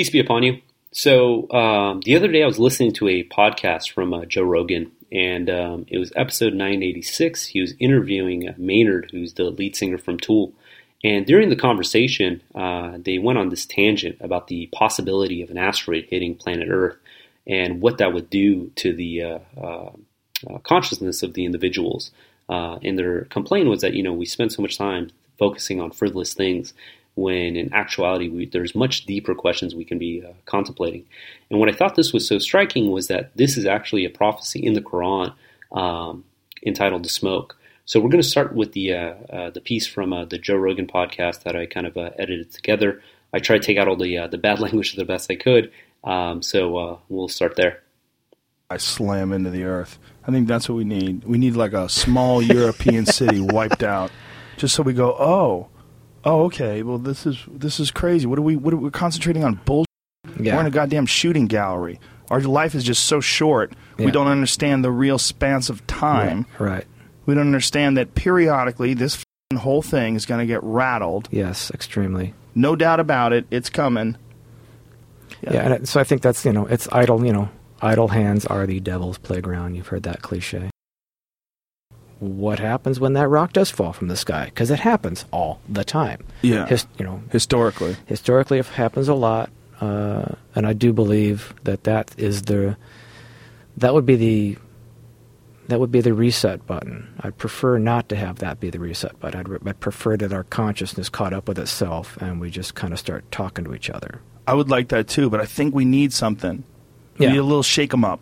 Peace be upon you. So um, the other day I was listening to a podcast from uh, Joe Rogan, and um, it was episode 986. He was interviewing uh, Maynard, who's the lead singer from Tool. And during the conversation, uh, they went on this tangent about the possibility of an asteroid hitting planet Earth and what that would do to the uh, uh, uh, consciousness of the individuals. and their complaint was that, you know, we spend so much time focusing on frivolous things when in actuality we, there's much deeper questions we can be uh, contemplating. And what I thought this was so striking was that this is actually a prophecy in the Quran um, entitled "The Smoke." So we're going to start with the uh, uh, the piece from uh, the Joe Rogan podcast that I kind of uh, edited together. I tried to take out all the uh, the bad language the best I could. Um, so we'll start there. I slam into the earth. I think that's what we need. We need like a small European city wiped out, just so we go, oh oh, okay, well, this is this is crazy. What are we? What are we concentrating on bullshit? Yeah. We're in a goddamn shooting gallery. Our life is just so short. Yeah. We don't understand the real spans of time. Right. right. We don't understand that periodically this whole thing is going to get rattled. Yes, extremely. No doubt about it. It's coming. Yeah. yeah, and so I think that's you know it's idle. You know, idle hands are the devil's playground. You've heard that cliche what happens when that rock does fall from the sky because it happens all the time. Yeah, His, you know, historically, historically it happens a lot, uh, and I do believe that that is the that would be the that would be the reset button. I'd prefer not to have that be the reset button. I'd, re- I'd prefer that our consciousness caught up with itself and we just kind of start talking to each other. I would like that too, but I think we need something. We yeah. need a little shake 'em up.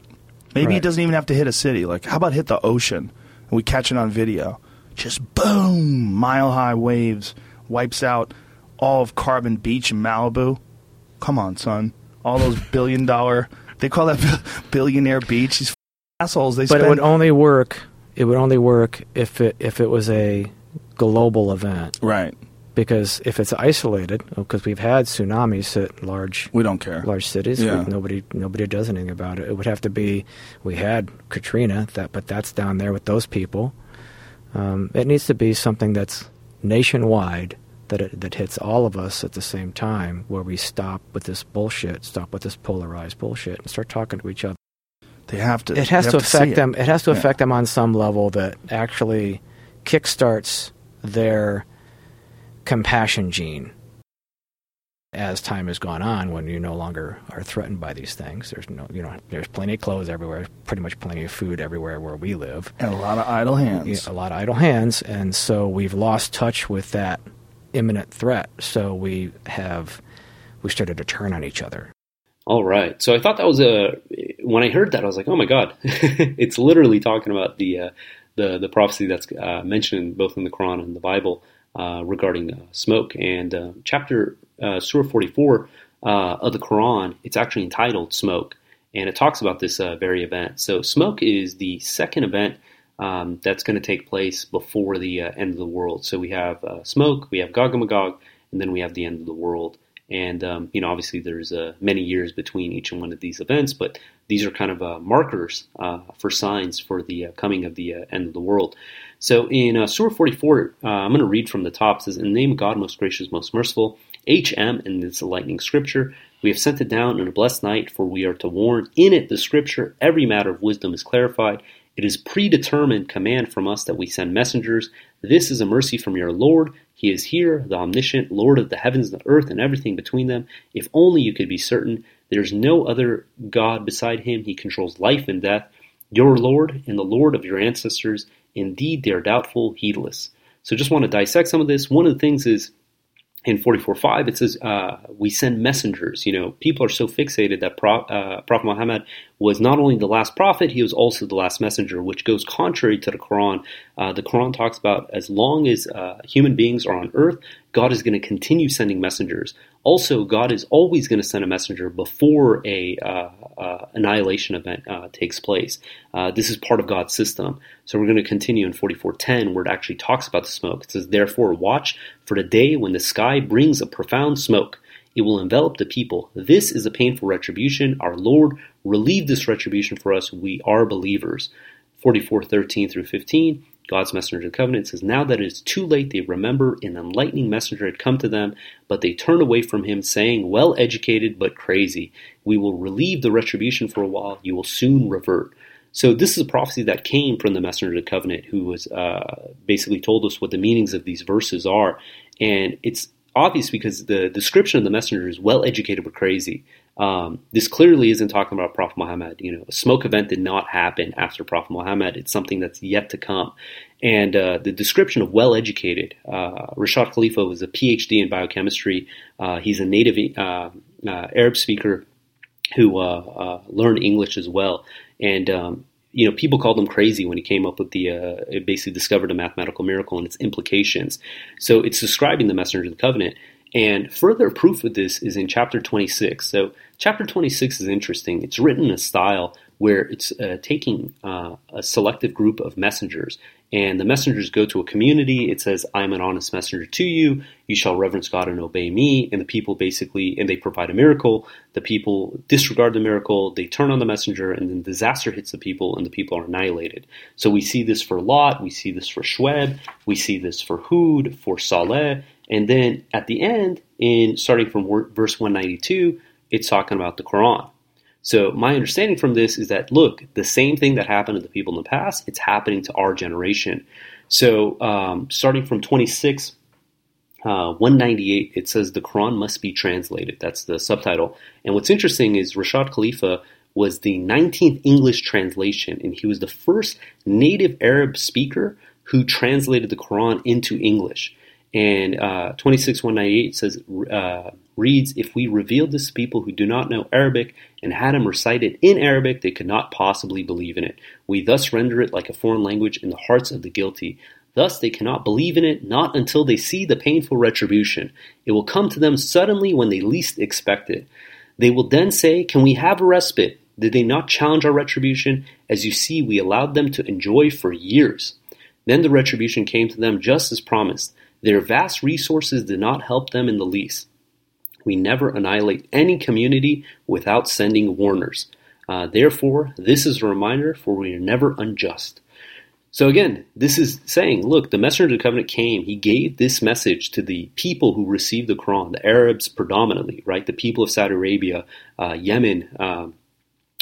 Maybe right. it doesn't even have to hit a city. Like, how about hit the ocean? And we catch it on video. Just boom, mile high waves, wipes out all of Carbon Beach in Malibu. Come on, son. All those billion dollar, they call that billionaire beach. These assholes. They but it would only work. It would only work if it if it was a global event. Right because if it's isolated, because we've had tsunamis at large, we don't care large cities. Yeah. nobody nobody does anything about it. It would have to be. We had Katrina, that but that's down there with those people. Um, it needs to be something that's nationwide that it, that hits all of us at the same time, where we stop with this bullshit, stop with this polarized bullshit, and start talking to each other. They have to. It has to affect them. It. it has to yeah. affect them on some level that actually kickstarts their compassion gene. As time has gone on when you no longer are threatened by these things there's no you know there's plenty of clothes everywhere pretty much plenty of food everywhere where we live. And a lot of idle hands. A lot of idle hands and so we've lost touch with that imminent threat. So we have we started to turn on each other. All right. So i thought that was a when i heard that i was like oh my god. It's literally talking about the uh, the the prophecy that's uh, mentioned both in the quran and the bible regarding uh, smoke. And uh, chapter uh, Surah 44 of the Quran, it's actually entitled Smoke, and it talks about this very event. So, smoke is the second event um, that's going to take place before the end of the world. So, we have smoke, we have Gog and Magog, and then we have the end of the world. And um, you know, obviously, there's uh, many years between each and one of these events, but these are kind of uh, markers uh, for signs for the coming of the end of the world. So in uh, Surah 44, uh, I'm going to read from the top. It says, In the name of God, most gracious, most merciful, HM, and it's a lightning scripture. We have sent it down in a blessed night, for we are to warn. In it, the scripture, every matter of wisdom is clarified. It is predetermined command from us that we send messengers. This is a mercy from your Lord. He is here, the omniscient, Lord of the heavens the earth and everything between them. If only you could be certain. There is no other God beside him. He controls life and death. Your Lord and the Lord of your ancestors Indeed, they are doubtful, heedless. So just want to dissect some of this. One of the things is in 44.5, it says, uh, we send messengers. You know, people are so fixated that Pro- uh, Prophet Muhammad was not only the last prophet, he was also the last messenger, which goes contrary to the Quran. Uh, the Quran talks about as long as uh, human beings are on earth, God is going to continue sending messengers. Also, God is always going to send a messenger before a uh, uh, annihilation event uh, takes place. Uh, this is part of God's system. So we're going to continue in 44:10, where it actually talks about the smoke. It says, "Therefore, watch for the day when the sky brings a profound smoke." It will envelop the people. This is a painful retribution. Our Lord, relieve this retribution for us. We are believers. 44:13 through 15. God's messenger of the covenant, says, Now that it is too late, they remember an enlightening messenger had come to them, but they turned away from him, saying, Well educated, but crazy. We will relieve the retribution for a while. You will soon revert. So this is a prophecy that came from the messenger of the covenant, who was uh, basically told us what the meanings of these verses are, and it's obvious because the description of the messenger is well educated but crazy. Um, this clearly isn't talking about Prophet Muhammad. You know, a smoke event did not happen after Prophet Muhammad. It's something that's yet to come. And uh, the description of well educated, uh, Rashad Khalifa was a PhD in biochemistry. Uh, he's a native uh, uh, Arab speaker who uh, learned English as well. And um, you know, people called him crazy when he came up with the, uh, basically discovered a mathematical miracle and its implications. So it's describing the messenger of the covenant. And further proof of this is in chapter 26. So, chapter 26 is interesting. It's written in a style where it's uh, taking uh, a selective group of messengers, and the messengers go to a community. It says, I'm an honest messenger to you. You shall reverence God and obey me. And the people basically, and they provide a miracle. The people disregard the miracle. They turn on the messenger, and then disaster hits the people, and the people are annihilated. So, we see this for Lot. We see this for Shweb. We see this for Hud, for Saleh and then at the end, in starting from verse 192, it's talking about the Quran. So my understanding from this is that look, the same thing that happened to the people in the past, it's happening to our generation. So um, starting from 26, uh, 198, it says the Quran must be translated. That's the subtitle. And what's interesting is Rashad Khalifa was the 19th English translation, and he was the first native Arab speaker who translated the Quran into English. And uh, 26198 says, uh, reads, If we revealed this to people who do not know Arabic and had them recite it in Arabic, they could not possibly believe in it. We thus render it like a foreign language in the hearts of the guilty. Thus they cannot believe in it, not until they see the painful retribution. It will come to them suddenly when they least expect it. They will then say, Can we have a respite? Did they not challenge our retribution? As you see, we allowed them to enjoy for years. Then the retribution came to them just as promised. Their vast resources did not help them in the least. We never annihilate any community without sending warners. Uh, therefore, this is a reminder, for we are never unjust. So again, this is saying, look, the messenger of the covenant came. He gave this message to the people who received the Quran, the Arabs predominantly, right? The people of Saudi Arabia, uh, Yemen, uh,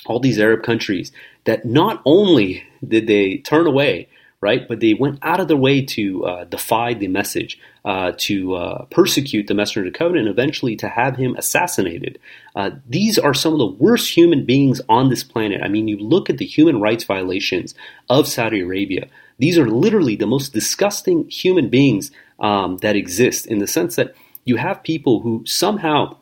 all these Arab countries, that not only did they turn away right? But they went out of their way to uh, defy the message, uh, to uh, persecute the messenger of the covenant, and eventually to have him assassinated. Uh, these are some of the worst human beings on this planet. I mean, you look at the human rights violations of Saudi Arabia. These are literally the most disgusting human beings um, that exist in the sense that you have people who somehow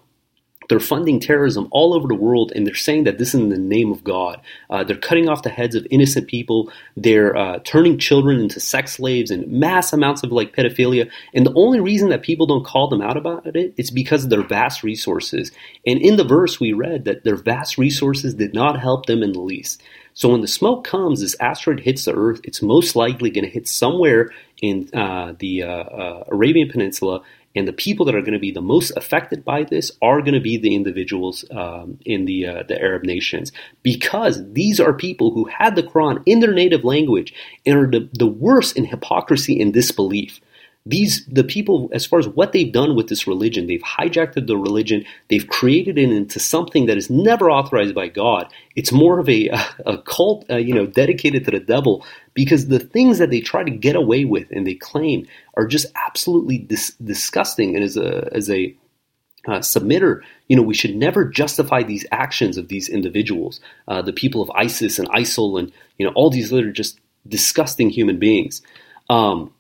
they're funding terrorism all over the world, and they're saying that this is in the name of God. Uh, they're cutting off the heads of innocent people. They're uh, turning children into sex slaves and mass amounts of like pedophilia. And the only reason that people don't call them out about it is because of their vast resources. And in the verse, we read that their vast resources did not help them in the least. So when the smoke comes, this asteroid hits the Earth. It's most likely going to hit somewhere in uh, the uh, uh, Arabian Peninsula, and the people that are going to be the most affected by this are going to be the individuals um, in the uh, the Arab nations. Because these are people who had the Quran in their native language and are the, the worst in hypocrisy and disbelief. These the people as far as what they've done with this religion they've hijacked the religion they've created it into something that is never authorized by god. It's more of a, a cult uh, you know dedicated to the devil because the things that they try to get away with and they claim are just absolutely dis- disgusting and as a as a uh, submitter, you know, we should never justify these actions of these individuals, uh, the people of ISIS and ISIL, and you know, all these other just disgusting human beings. Um,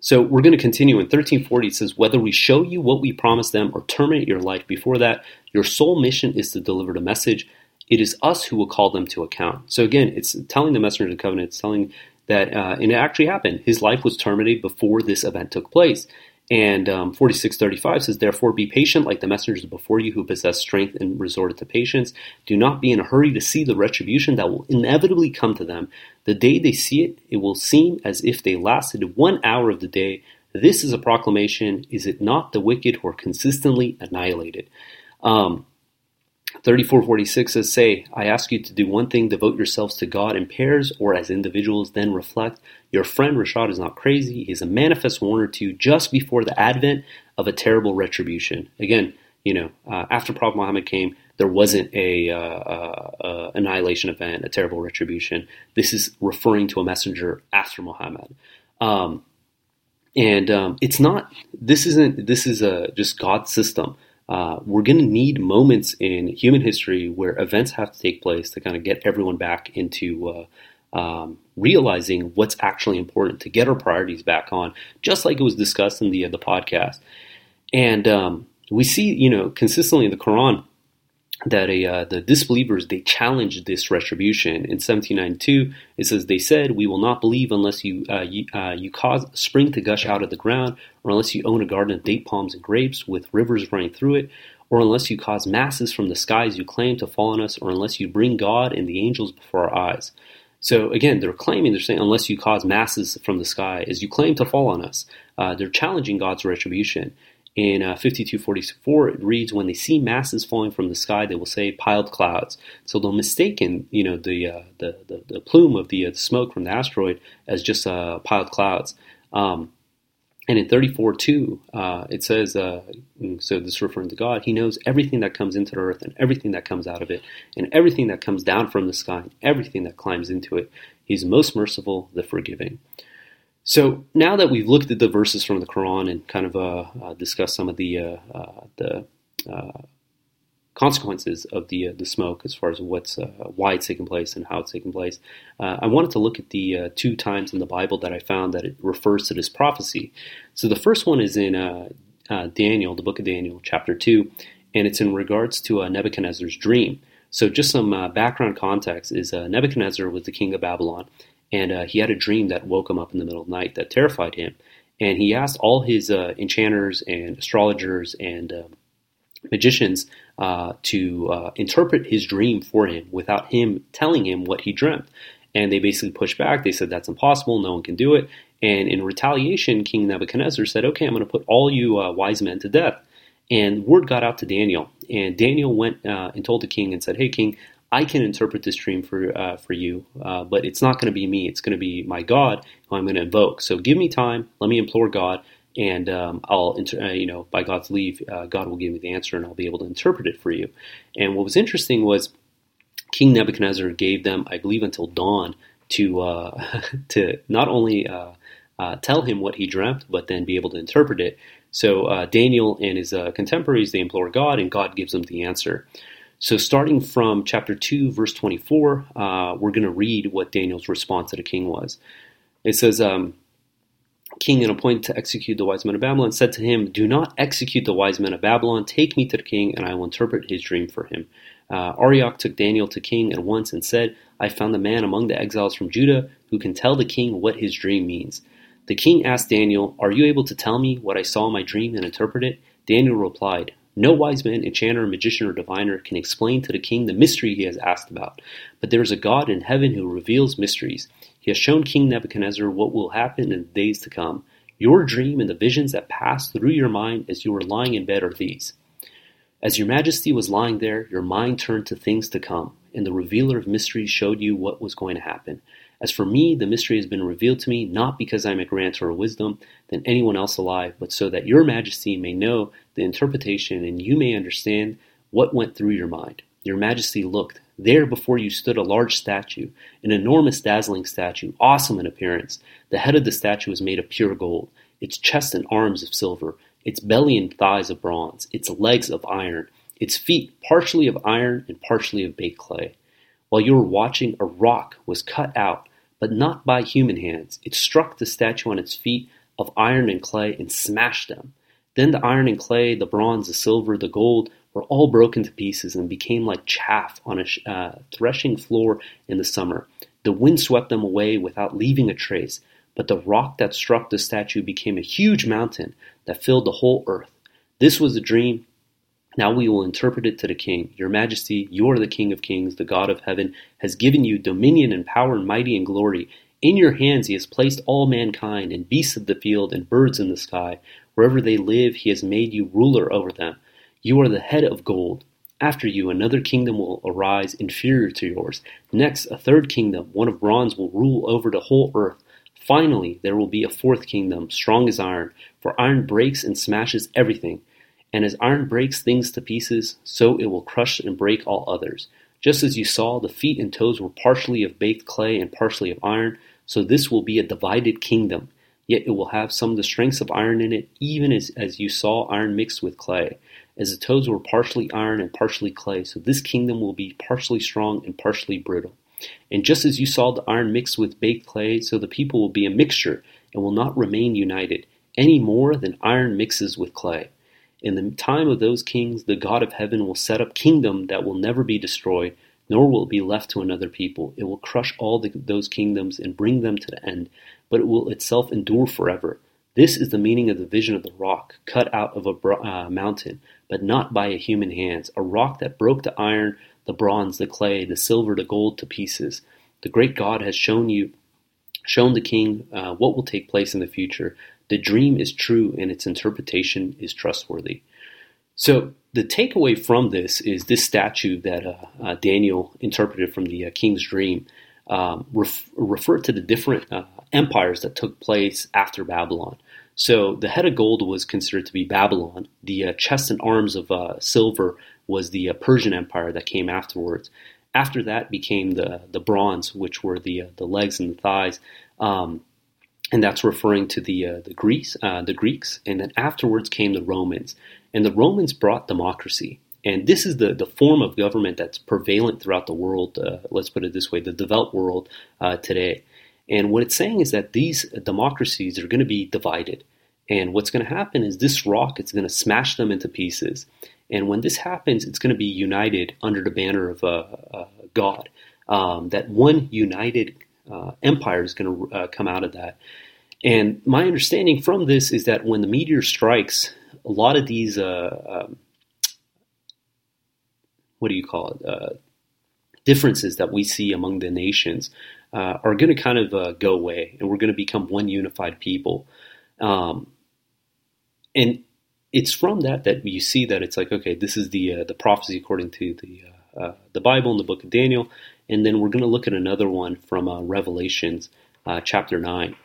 so we're going to continue in 1340. It says, Whether we show you what we promised them or terminate your life before that, your sole mission is to deliver the message. It is us who will call them to account. So again, it's telling the messenger of the covenant, it's telling that, uh, and it actually happened. His life was terminated before this event took place. And um, 4635 says, Therefore, be patient like the messengers before you who possess strength and resorted to patience. Do not be in a hurry to see the retribution that will inevitably come to them. The day they see it, it will seem as if they lasted one hour of the day. This is a proclamation. Is it not the wicked who are consistently annihilated? Um, 3446 says, Say, I ask you to do one thing, devote yourselves to God in pairs or as individuals, then reflect. Your friend Rashad is not crazy. He is a manifest warner to you just before the advent of a terrible retribution. Again, you know, uh, after Prophet Muhammad came, there wasn't a uh, uh, uh, annihilation event, a terrible retribution. This is referring to a messenger after Muhammad. Um, and um, it's not. This isn't. This is a just God's system. Uh, we're going to need moments in human history where events have to take place to kind of get everyone back into uh, um, realizing what's actually important to get our priorities back on, just like it was discussed in the uh, the podcast. And um, we see, you know, consistently in the Quran that a, uh, the disbelievers they challenged this retribution. In 1792 it says they said we will not believe unless you uh, you, uh, you, cause spring to gush out of the ground or unless you own a garden of date palms and grapes with rivers running through it or unless you cause masses from the skies you claim to fall on us or unless you bring god and the angels before our eyes so again they're claiming they're saying unless you cause masses from the sky as you claim to fall on us. Uh, they're challenging god's retribution in uh, 5244, it reads, "When they see masses falling from the sky, they will say piled clouds." So they'll mistaken, you know, the uh, the, the, the, plume of the, uh, smoke from the asteroid as just uh, piled clouds. Um, and in 34.2, uh, it says, uh, so this referring to God, He knows everything that comes into the earth and everything that comes out of it, and everything that comes down from the sky, and everything that climbs into it. He's most merciful, the forgiving. So now that we've looked at the verses from the Quran and kind of uh, uh, discussed some of the uh, uh the uh, consequences of the uh, the smoke as far as what's why it's taking place and how it's taking place, I wanted to look at the two times in the Bible that I found that it refers to this prophecy. So the first one is in Daniel, the book of Daniel, chapter two, and it's in regards to Nebuchadnezzar's dream. So just some background context is Nebuchadnezzar was the king of Babylon and uh, he had a dream that woke him up in the middle of the night that terrified him. And he asked all his uh, enchanters and astrologers and uh, magicians uh, to uh, interpret his dream for him without him telling him what he dreamt. And they basically pushed back. They said, That's impossible. No one can do it. And in retaliation, King Nebuchadnezzar said, Okay, I'm going to put all you uh, wise men to death. And word got out to Daniel. And Daniel went and told the king and said, Hey, king, I can interpret this dream for uh, for you, uh, but it's not going to be me. It's going to be my God who I'm going to invoke. So give me time. Let me implore God, and um, I'll, inter- uh, you know, by God's leave, uh, God will give me the answer, and I'll be able to interpret it for you. And what was interesting was King Nebuchadnezzar gave them, I believe, until dawn to uh, to not only uh, tell him what he dreamt, but then be able to interpret it. So Daniel and his contemporaries they implore God, and God gives them the answer. So, starting from chapter 2, verse 24, uh, we're going to read what Daniel's response to the king was. It says, um, King and appointed to execute the wise men of Babylon said to him, Do not execute the wise men of Babylon. Take me to the king, and I will interpret his dream for him. Uh, Arioch took Daniel to king at once and said, I found a man among the exiles from Judah who can tell the king what his dream means. The king asked Daniel, Are you able to tell me what I saw in my dream and interpret it? Daniel replied, no wise man, enchanter, magician, or diviner can explain to the king the mystery he has asked about. But there is a God in heaven who reveals mysteries. He has shown King Nebuchadnezzar what will happen in the days to come. Your dream and the visions that passed through your mind as you were lying in bed are these. As your majesty was lying there, your mind turned to things to come, and the revealer of mysteries showed you what was going to happen. As for me, the mystery has been revealed to me, not because I am a grantor of wisdom than anyone else alive, but so that your majesty may know the interpretation and you may understand what went through your mind. Your majesty looked. There before you stood a large statue, an enormous dazzling statue, awesome in appearance. The head of the statue was made of pure gold, its chest and arms of silver, its belly and thighs of bronze, its legs of iron, its feet partially of iron and partially of baked clay. While you were watching, a rock was cut out but not by human hands. It struck the statue on its feet of iron and clay and smashed them. Then the iron and clay, the bronze, the silver, the gold were all broken to pieces and became like chaff on a uh, threshing floor in the summer. The wind swept them away without leaving a trace, but the rock that struck the statue became a huge mountain that filled the whole earth. This was the dream now we will interpret it to the king. Your majesty, you are the king of kings, the God of heaven, has given you dominion and power and mighty and glory. In your hands he has placed all mankind, and beasts of the field, and birds in the sky. Wherever they live, he has made you ruler over them. You are the head of gold. After you, another kingdom will arise inferior to yours. Next, a third kingdom, one of bronze, will rule over the whole earth. Finally, there will be a fourth kingdom, strong as iron, for iron breaks and smashes everything. And as iron breaks things to pieces, so it will crush and break all others. Just as you saw, the feet and toes were partially of baked clay and partially of iron, so this will be a divided kingdom. Yet it will have some of the strengths of iron in it, even as, as you saw iron mixed with clay as the toes were partially iron and partially clay, so this kingdom will be partially strong and partially brittle. And just as you saw the iron mixed with baked clay, so the people will be a mixture and will not remain united, any more than iron mixes with clay. In the time of those kings, the God of heaven will set up kingdom that will never be destroyed, nor will it be left to another people. It will crush all the, those kingdoms and bring them to the end, but it will itself endure forever. This is the meaning of the vision of the rock, cut out of a uh, mountain, but not by a human hands, a rock that broke the iron, the bronze, the clay, the silver, the gold to pieces. The great God has shown you, shown the king uh, what will take place in the future. The dream is true and its interpretation is trustworthy. So the takeaway from this is this statue that uh, uh, Daniel interpreted from the uh, king's dream um, ref- referred to the different uh, empires that took place after Babylon. So the head of gold was considered to be Babylon. The uh, chest and arms of uh, silver was the Persian Empire that came afterwards. After that became the the bronze, which were the the legs and the thighs, um, and that's referring to the uh, the Greeks, uh, the Greeks. And then afterwards came the Romans, and the Romans brought democracy. And this is the, the form of government that's prevalent throughout the world. let's put it this way: the developed world today. And what it's saying is that these democracies are going to be divided. And what's going to happen is this rock is going to smash them into pieces. And when this happens, it's going to be united under the banner of uh, uh, God. Um, that one united uh, empire is going to uh, come out of that. And my understanding from this is that when the meteor strikes, a lot of these, uh, um, what do you call it, uh, differences that we see among the nations are going to kind of go away, and we're going to become one unified people. Um, and it's from that that you see that it's like okay, this is the uh, the prophecy according to the uh, uh the Bible in the book of Daniel, and then we're going to look at another one from uh, Revelations uh, chapter nine.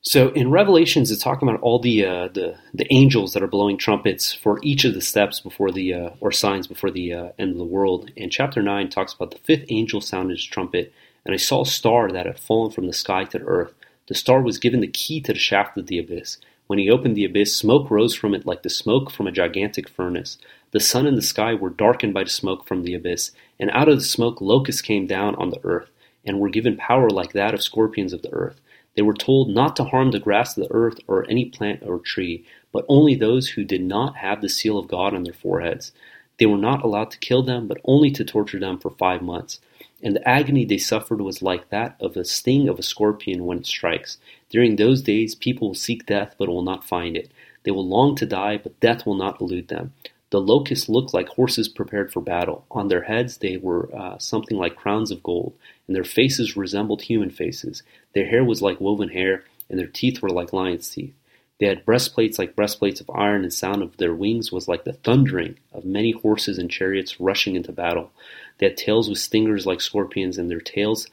So in Revelations, it's talking about all the uh, the the angels that are blowing trumpets for each of the steps before the uh, or signs before the uh, end of the world. And chapter nine talks about the fifth angel sounded his trumpet, and I saw a star that had fallen from the sky to the earth. The star was given the key to the shaft of the abyss. When he opened the abyss, smoke rose from it like the smoke from a gigantic furnace. The sun and the sky were darkened by the smoke from the abyss, and out of the smoke locusts came down on the earth, and were given power like that of scorpions of the earth. They were told not to harm the grass of the earth or any plant or tree, but only those who did not have the seal of God on their foreheads. They were not allowed to kill them, but only to torture them for five months. And the agony they suffered was like that of the sting of a scorpion when it strikes. During those days, people will seek death, but will not find it. They will long to die, but death will not elude them. The locusts looked like horses prepared for battle. On their heads they were uh, something like crowns of gold, and their faces resembled human faces. Their hair was like woven hair, and their teeth were like lions' teeth. They had breastplates like breastplates of iron, and sound of their wings was like the thundering of many horses and chariots rushing into battle. They had tails with stingers like scorpions, and their tails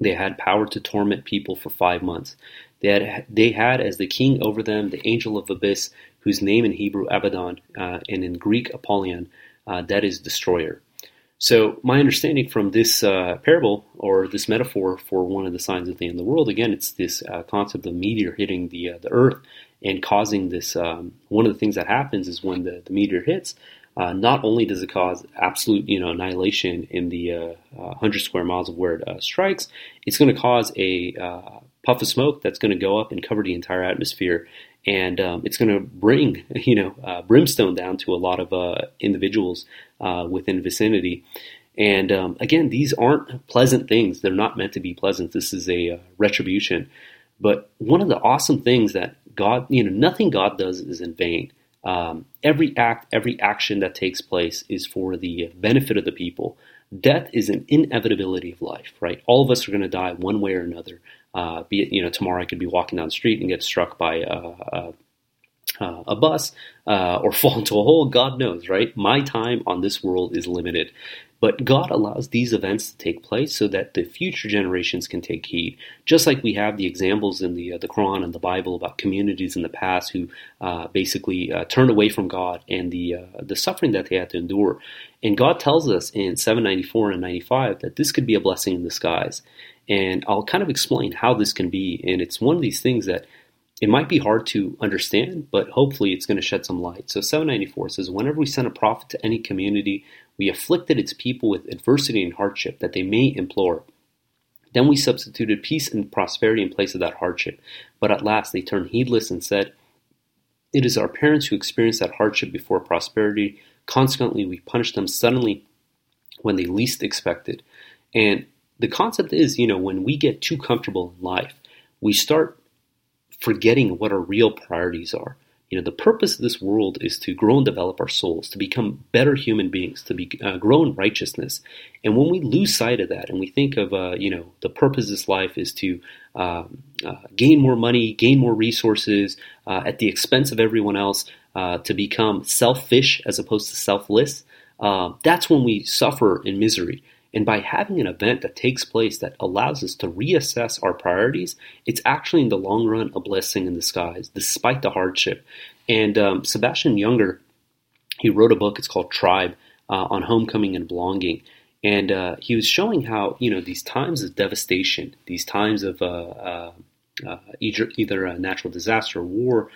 they had power to torment people for five months. They had, they had as the king over them the angel of abyss, whose name in Hebrew Abaddon uh, and in Greek Apollyon, uh, that is destroyer. So my understanding from this uh, parable or this metaphor for one of the signs of the end of the world, again, it's this uh, concept of meteor hitting the uh, the earth and causing this. Um, one of the things that happens is when the, the meteor hits, uh, not only does it cause absolute, you know, annihilation in the uh, uh, hundred square miles of where it uh, strikes, it's going to cause a uh, puff of smoke that's going to go up and cover the entire atmosphere, and um, it's going to bring, you know, uh, brimstone down to a lot of individuals within vicinity. And um, again, these aren't pleasant things; they're not meant to be pleasant. This is a retribution. But one of the awesome things that God, you know, nothing God does is in vain. Um, every act, every action that takes place is for the benefit of the people. Death is an inevitability of life, right? All of us are going to die one way or another. Uh, be it, you know, tomorrow I could be walking down the street and get struck by a, a, uh, a bus uh, or fall into a hole, God knows, right? My time on this world is limited. But God allows these events to take place so that the future generations can take heed. Just like we have the examples in the uh, the Quran and the Bible about communities in the past who uh, basically uh, turned away from God and the uh, the suffering that they had to endure. And God tells us in 794 and 95 that this could be a blessing in disguise. And I'll kind of explain how this can be. And it's one of these things that it might be hard to understand, but hopefully it's going to shed some light. So 794 says, Whenever we send a prophet to any community, we afflicted its people with adversity and hardship that they may implore. Then we substituted peace and prosperity in place of that hardship. But at last they turned heedless and said, It is our parents who experienced that hardship before prosperity. Consequently, we punish them suddenly when they least expected. And the concept is, you know, when we get too comfortable in life, we start forgetting what our real priorities are. You know, the purpose of this world is to grow and develop our souls, to become better human beings, to be uh, grow in righteousness. And when we lose sight of that, and we think of, uh, you know, the purpose of this life is to um, uh, gain more money, gain more resources uh, at the expense of everyone else, uh, to become selfish as opposed to selfless, uh, that's when we suffer in misery. And by having an event that takes place that allows us to reassess our priorities, it's actually in the long run a blessing in disguise, despite the hardship. And um, Sebastian Younger, he wrote a book, it's called Tribe, uh, on homecoming and belonging. And uh, he was showing how, you know, these times of devastation, these times of uh, uh, uh either, either a natural disaster or war,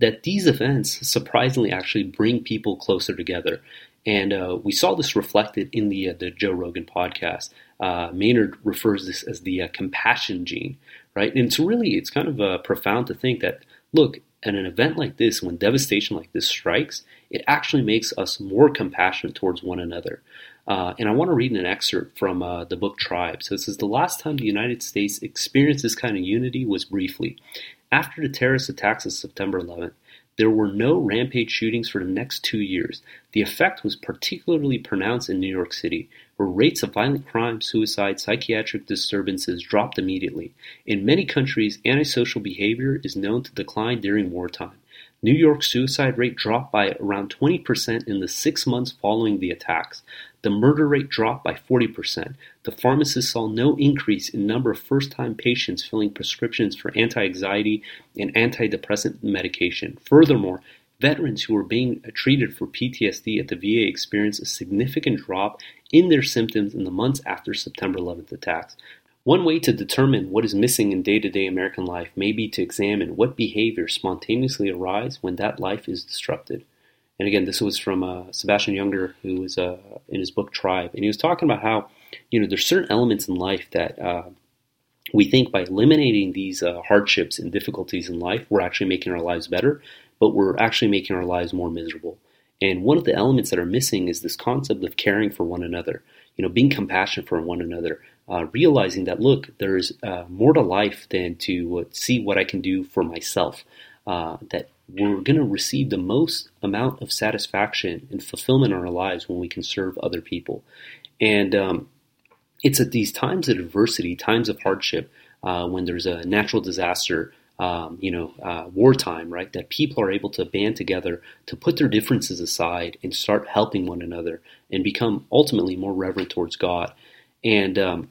that these events surprisingly actually bring people closer together. And uh, we saw this reflected in the uh, the Joe Rogan podcast. Uh, Maynard refers this as the uh, compassion gene, right? And it's really it's kind of uh, profound to think that look at an event like this, when devastation like this strikes, it actually makes us more compassionate towards one another. Uh, and I want to read an excerpt from the book Tribe. So it says the last time the United States experienced this kind of unity was briefly after the terrorist attacks of September 11th. There were no rampage shootings for the next two years. The effect was particularly pronounced in New York City, where rates of violent crime, suicide, psychiatric disturbances dropped immediately. In many countries, antisocial behavior is known to decline during wartime. New York's suicide rate dropped by around 20% in the six months following the attacks. The murder rate dropped by 40%. The pharmacist saw no increase in number of first-time patients filling prescriptions for anti-anxiety and antidepressant medication. Furthermore, veterans who were being treated for PTSD at the VA experienced a significant drop in their symptoms in the months after September 11th attacks. One way to determine what is missing in day-to-day American life may be to examine what behaviors spontaneously arise when that life is disrupted. And again, this was from uh, Sebastian Younger, who was uh, in his book Tribe, and he was talking about how you know there's certain elements in life that uh, we think by eliminating these uh, hardships and difficulties in life, we're actually making our lives better, but we're actually making our lives more miserable. And one of the elements that are missing is this concept of caring for one another. You know, being compassionate for one another, uh, realizing that look, there's uh, more to life than to see what I can do for myself. that we're going to receive the most amount of satisfaction and fulfillment in our lives when we can serve other people. And um, it's at these times of adversity, times of hardship, uh, when there's a natural disaster, um, you know, uh, wartime, right, that people are able to band together to put their differences aside and start helping one another and become ultimately more reverent towards God. And um,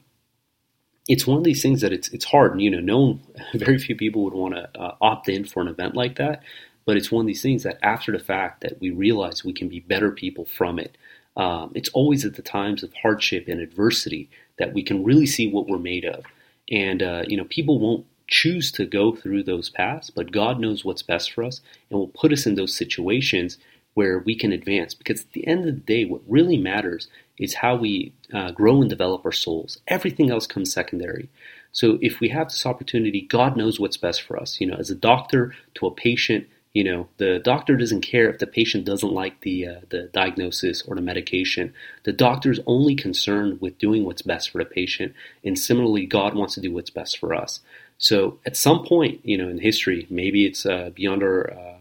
it's one of these things that it's it's hard. You know, no, very few people would want to uh, opt in for an event like that. But it's one of these things that after the fact that we realize we can be better people from it. Um, it's always at the times of hardship and adversity that we can really see what we're made of. And, uh, you know, people won't choose to go through those paths, but God knows what's best for us and will put us in those situations where we can advance. Because at the end of the day, what really matters is how we uh, grow and develop our souls. Everything else comes secondary. So if we have this opportunity, God knows what's best for us. You know, as a doctor to a patient, you know, the doctor doesn't care if the patient doesn't like the uh, the diagnosis or the medication. The doctor's only concerned with doing what's best for the patient, and similarly, God wants to do what's best for us. So, at some point, you know, in history, maybe it's uh, beyond our uh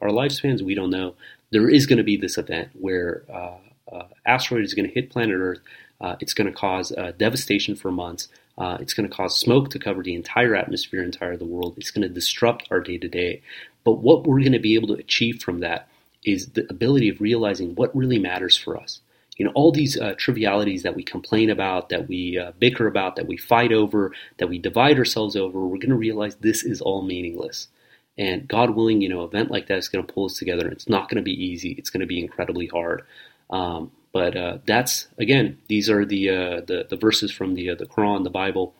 our lifespans, we don't know. There is going to be this event where uh, uh, asteroid is going to hit planet Earth. it's going to cause devastation for months. Uh, it's going to cause smoke to cover the entire atmosphere, entire the world. It's going to disrupt our day to day. But what we're going to be able to achieve from that is the ability of realizing what really matters for us. You know, all these uh, trivialities that we complain about, that we uh, bicker about, that we fight over, that we divide ourselves over, we're going to realize this is all meaningless. And God willing, you know, event like that is going to pull us together. It's not going to be easy. It's going to be incredibly hard. Um, but uh, that's again, these are the uh, the, the verses from the uh, the Quran, the Bible,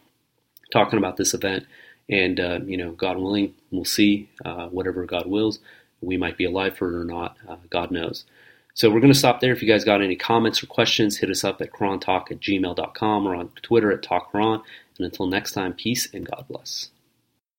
talking about this event. And uh, you know, God willing, we'll see uh, whatever God wills. We might be alive for it or not. Uh, God knows. So we're going to stop there. If you guys got any comments or questions, hit us up at QuranTalk at gmail.com or on Twitter at TalkQuran. And until next time, peace and God bless.